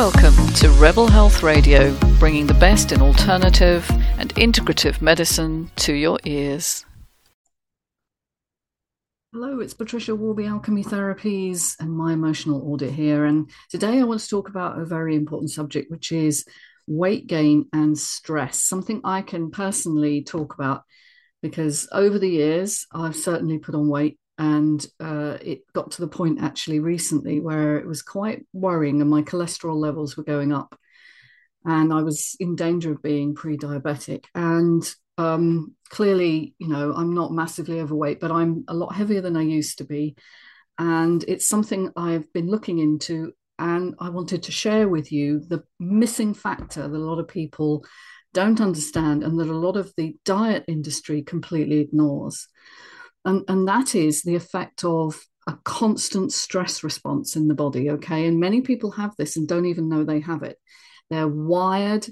Welcome to Rebel Health Radio, bringing the best in alternative and integrative medicine to your ears. Hello, it's Patricia Worby Alchemy Therapies and my emotional audit here. And today I want to talk about a very important subject, which is weight gain and stress, something I can personally talk about because over the years I've certainly put on weight. And uh, it got to the point actually recently where it was quite worrying, and my cholesterol levels were going up. And I was in danger of being pre diabetic. And um, clearly, you know, I'm not massively overweight, but I'm a lot heavier than I used to be. And it's something I've been looking into. And I wanted to share with you the missing factor that a lot of people don't understand and that a lot of the diet industry completely ignores. And, and that is the effect of a constant stress response in the body. Okay. And many people have this and don't even know they have it. They're wired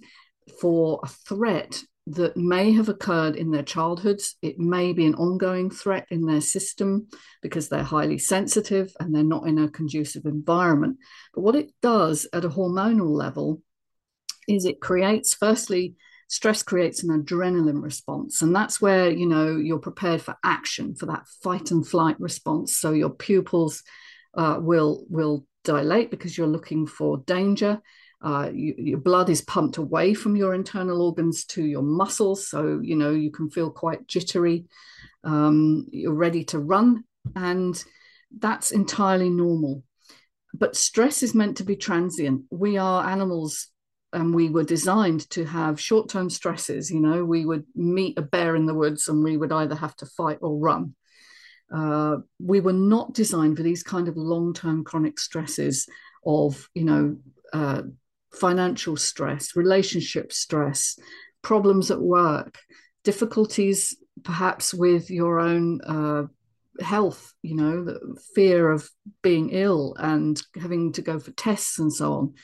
for a threat that may have occurred in their childhoods. It may be an ongoing threat in their system because they're highly sensitive and they're not in a conducive environment. But what it does at a hormonal level is it creates, firstly, stress creates an adrenaline response. And that's where, you know, you're prepared for action, for that fight and flight response. So your pupils uh, will, will dilate because you're looking for danger uh, you, your blood is pumped away from your internal organs to your muscles. So, you know, you can feel quite jittery. Um, you're ready to run. And that's entirely normal. But stress is meant to be transient. We are animals and we were designed to have short term stresses. You know, we would meet a bear in the woods and we would either have to fight or run. Uh, we were not designed for these kind of long term chronic stresses of, you know, uh, financial stress, relationship stress, problems at work, difficulties perhaps with your own uh, health, you know, the fear of being ill and having to go for tests and so on,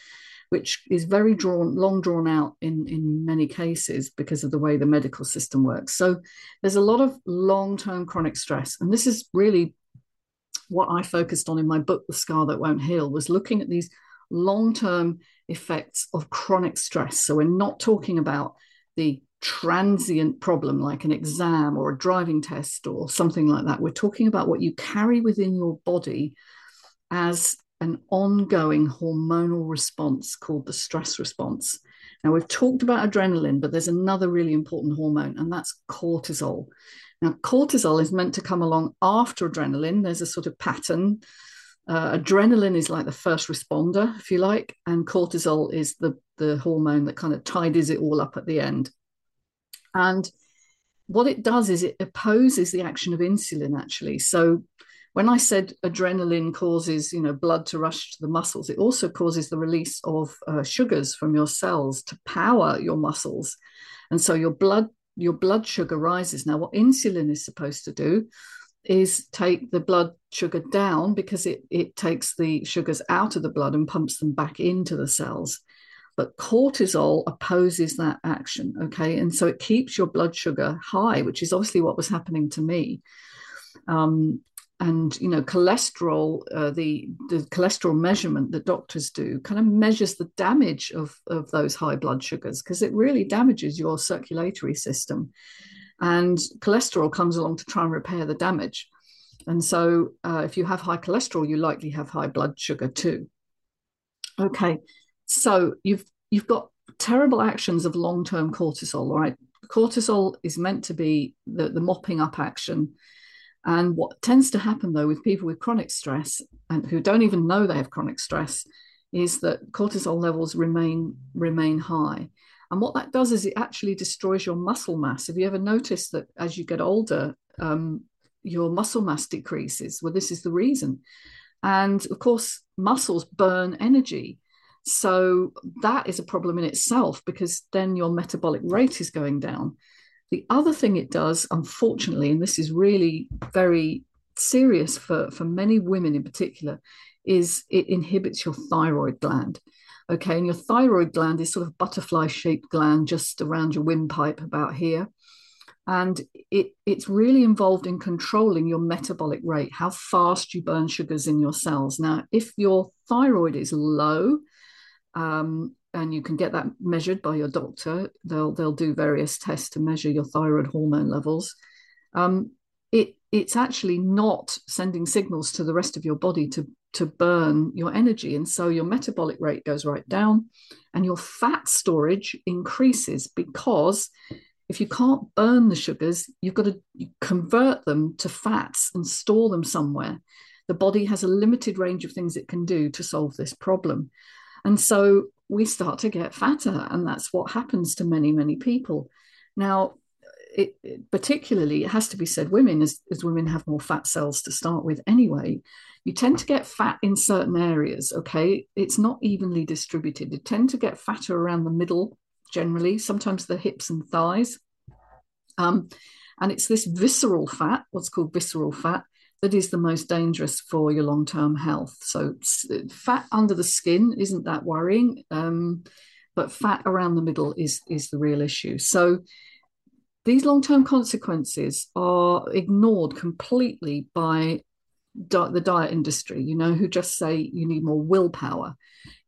which is very drawn, long drawn out in, in many cases because of the way the medical system works. So there's a lot of long term chronic stress. And this is really what I focused on in my book, The Scar That Won't Heal, was looking at these long term effects of chronic stress. So we're not talking about the transient problem like an exam or a driving test or something like that. We're talking about what you carry within your body as an ongoing hormonal response called the stress response. Now, we've talked about adrenaline, but there's another really important hormone, and that's cortisol. Now, cortisol is meant to come along after adrenaline. There's a sort of pattern uh, adrenaline is like the first responder, if you like, and cortisol is the, the hormone that kind of tidies it all up at the end. And what it does is it opposes the action of insulin, actually. So when I said adrenaline causes, you know, blood to rush to the muscles, it also causes the release of uh, sugars from your cells to power your muscles, and so your blood your blood sugar rises. Now, what insulin is supposed to do is take the blood sugar down because it, it takes the sugars out of the blood and pumps them back into the cells. But cortisol opposes that action. Okay. And so it keeps your blood sugar high, which is obviously what was happening to me. Um, and you know cholesterol uh, the the cholesterol measurement that doctors do kind of measures the damage of of those high blood sugars because it really damages your circulatory system and cholesterol comes along to try and repair the damage. And so, uh, if you have high cholesterol, you likely have high blood sugar too. Okay, so you've you've got terrible actions of long-term cortisol. Right, cortisol is meant to be the, the mopping up action. And what tends to happen though with people with chronic stress and who don't even know they have chronic stress is that cortisol levels remain remain high. And what that does is it actually destroys your muscle mass. Have you ever noticed that as you get older, um, your muscle mass decreases? Well, this is the reason. And of course, muscles burn energy. So that is a problem in itself because then your metabolic rate is going down. The other thing it does, unfortunately, and this is really very serious for, for many women in particular, is it inhibits your thyroid gland. Okay, and your thyroid gland is sort of butterfly shaped gland just around your windpipe about here. And it, it's really involved in controlling your metabolic rate, how fast you burn sugars in your cells. Now, if your thyroid is low, Um, and you can get that measured by your doctor. They'll they'll do various tests to measure your thyroid hormone levels. Um, it it's actually not sending signals to the rest of your body to to burn your energy, and so your metabolic rate goes right down, and your fat storage increases because if you can't burn the sugars, you've got to convert them to fats and store them somewhere. The body has a limited range of things it can do to solve this problem. And so we start to get fatter, and that's what happens to many, many people. Now, it, it, particularly, it has to be said, women, as, as women have more fat cells to start with anyway, you tend to get fat in certain areas, okay? It's not evenly distributed. You tend to get fatter around the middle generally, sometimes the hips and thighs. Um, and it's this visceral fat, what's called visceral fat, that is the most dangerous for your long term health. So, fat under the skin isn't that worrying, um, but fat around the middle is, is the real issue. So, these long term consequences are ignored completely by di- the diet industry, you know, who just say you need more willpower.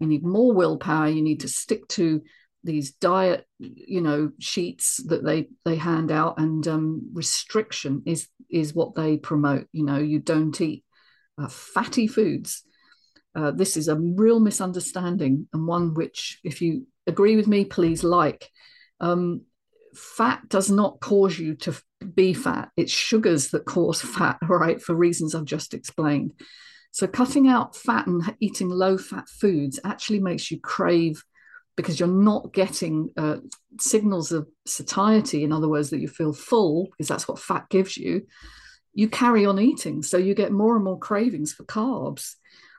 You need more willpower. You need to stick to these diet you know sheets that they they hand out and um, restriction is is what they promote. You know you don't eat uh, fatty foods. Uh, this is a real misunderstanding and one which if you agree with me please like. Um, fat does not cause you to be fat. It's sugars that cause fat right for reasons i've just explained. So cutting out fat and eating low fat foods actually makes you crave because you're not getting uh, signals of satiety, in other words, that you feel full, because that's what fat gives you, you carry on eating. So you get more and more cravings for carbs.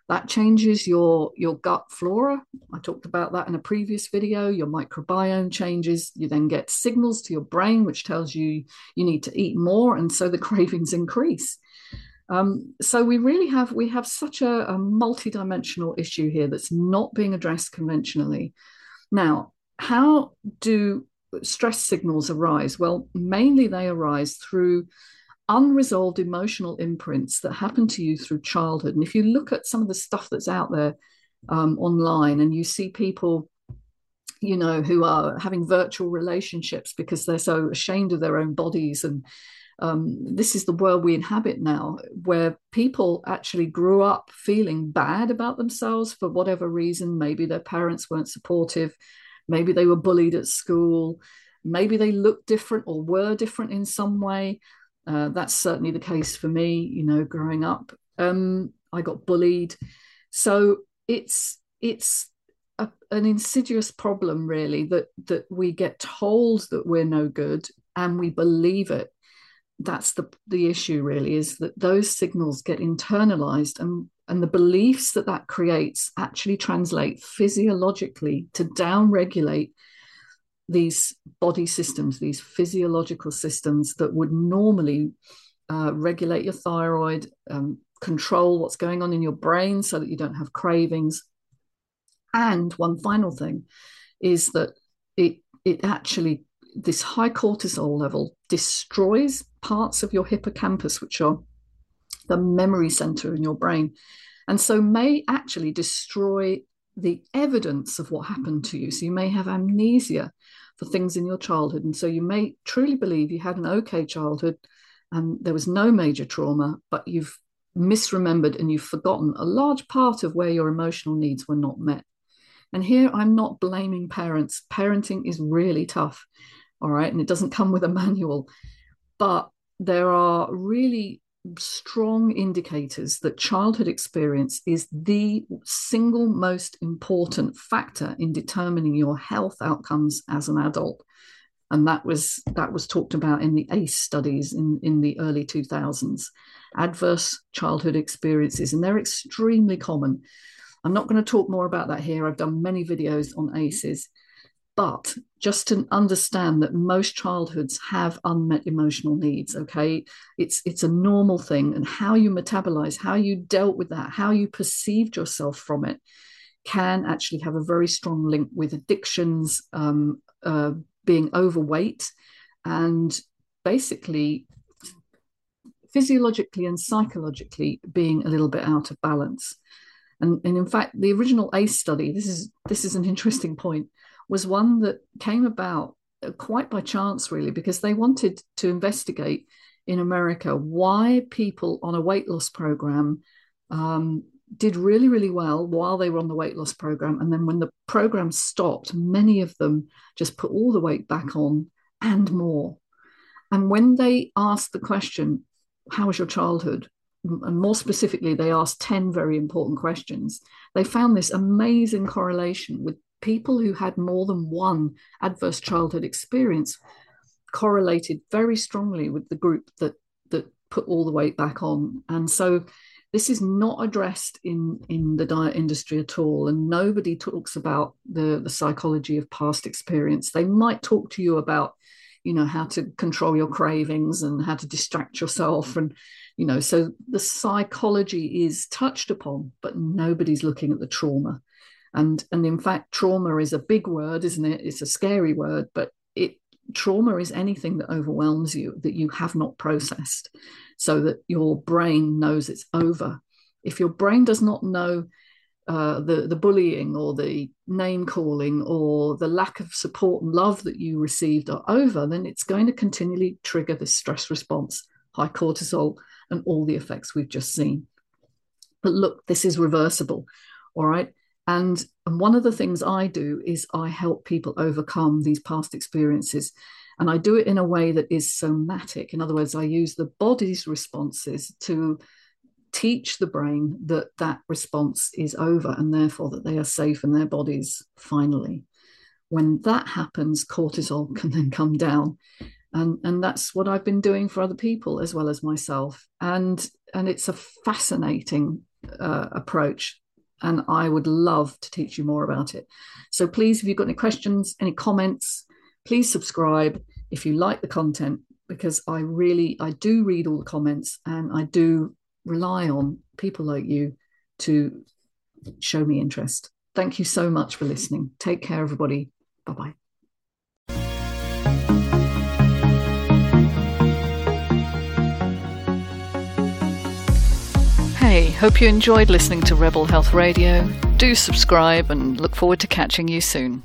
That changes your, your gut flora. I talked about that in a previous video. Your microbiome changes. You then get signals to your brain, which tells you you need to eat more. And so the cravings increase. Um, so we really have we have such a, a multi-dimensional issue here that's not being addressed conventionally. Now, how do stress signals arise? Well, mainly they arise through unresolved emotional imprints that happen to you through childhood. And if you look at some of the stuff that's out there um, online and you see people, you know, who are having virtual relationships because they're so ashamed of their own bodies and um, this is the world we inhabit now, where people actually grew up feeling bad about themselves for whatever reason. Maybe their parents weren't supportive, maybe they were bullied at school, maybe they looked different or were different in some way. Uh, that's certainly the case for me, you know, growing up. Um, I got bullied. So it's it's a, an insidious problem really that that we get told that we're no good and we believe it that's the the issue really is that those signals get internalized and and the beliefs that that creates actually translate physiologically to downregulate these body systems these physiological systems that would normally uh, regulate your thyroid um, control what's going on in your brain so that you don't have cravings. And one final thing is that it it actually this high cortisol level destroys parts of your hippocampus, which are the memory center in your brain, and so may actually destroy the evidence of what happened to you. So you may have amnesia for things in your childhood. And so you may truly believe you had an okay childhood and there was no major trauma, but you've misremembered and you've forgotten a large part of where your emotional needs were not met. And here I'm not blaming parents. Parenting is really tough all right? And it doesn't come with a manual. But there are really strong indicators that childhood experience is the single most important factor in determining your health outcomes as an adult. And that was that was talked about in the ace studies in, in the early 2000s adverse childhood experiences and they're extremely common. I'm not going to talk more about that here. I've done many videos on aces but just to understand that most childhoods have unmet emotional needs okay? It's it's a normal thing and how you metabolize how you dealt with that how you perceived yourself from it can actually have a very strong link with addictions um, uh, being overweight and basically physiologically and psychologically being a little bit out of balance. And, and in fact, the original ACE study, this is this is an interesting point, was one that came about uh, quite by chance, really, because they wanted to investigate in America why people on a weight loss program um, did really, really well while they were on the weight loss program. And then when the program stopped, many of them just put all the weight back on and more. And when they asked the question, How was your childhood? And more specifically, they asked 10 very important questions. They found this amazing correlation with people who had more than one adverse childhood experience correlated very strongly with the group that that put all the weight back on. And so this is not addressed in in the diet industry at all and nobody talks about the the psychology of past experience they might talk to you about you know how to control your cravings and how to distract yourself and you know so the psychology is touched upon but nobody's looking at the trauma and and in fact trauma is a big word isn't it it's a scary word but it trauma is anything that overwhelms you that you have not processed so that your brain knows it's over. If your brain does not know uh, the, the bullying or the name calling or the lack of support and love that you received are over, then it's going to continually trigger this stress response, high cortisol, and all the effects we've just seen. But look, this is reversible. All right. And, and one of the things I do is I help people overcome these past experiences and I do it in a way that is somatic. In other words, I use the body's responses to teach the brain that that response is over and therefore that they are safe in their bodies finally. When that happens, cortisol can then come down. And, and that's what I've been doing for other people as well as myself. And, and it's a fascinating uh, approach. And I would love to teach you more about it. So please, if you've got any questions, any comments, please subscribe if you like the content because I really I do read all the comments and I do rely on people like you to show me interest. Thank you so much for listening. Take care everybody. Bye-bye. Hey, hope you enjoyed listening to Rebel Health Radio. Do subscribe and look forward to catching you soon.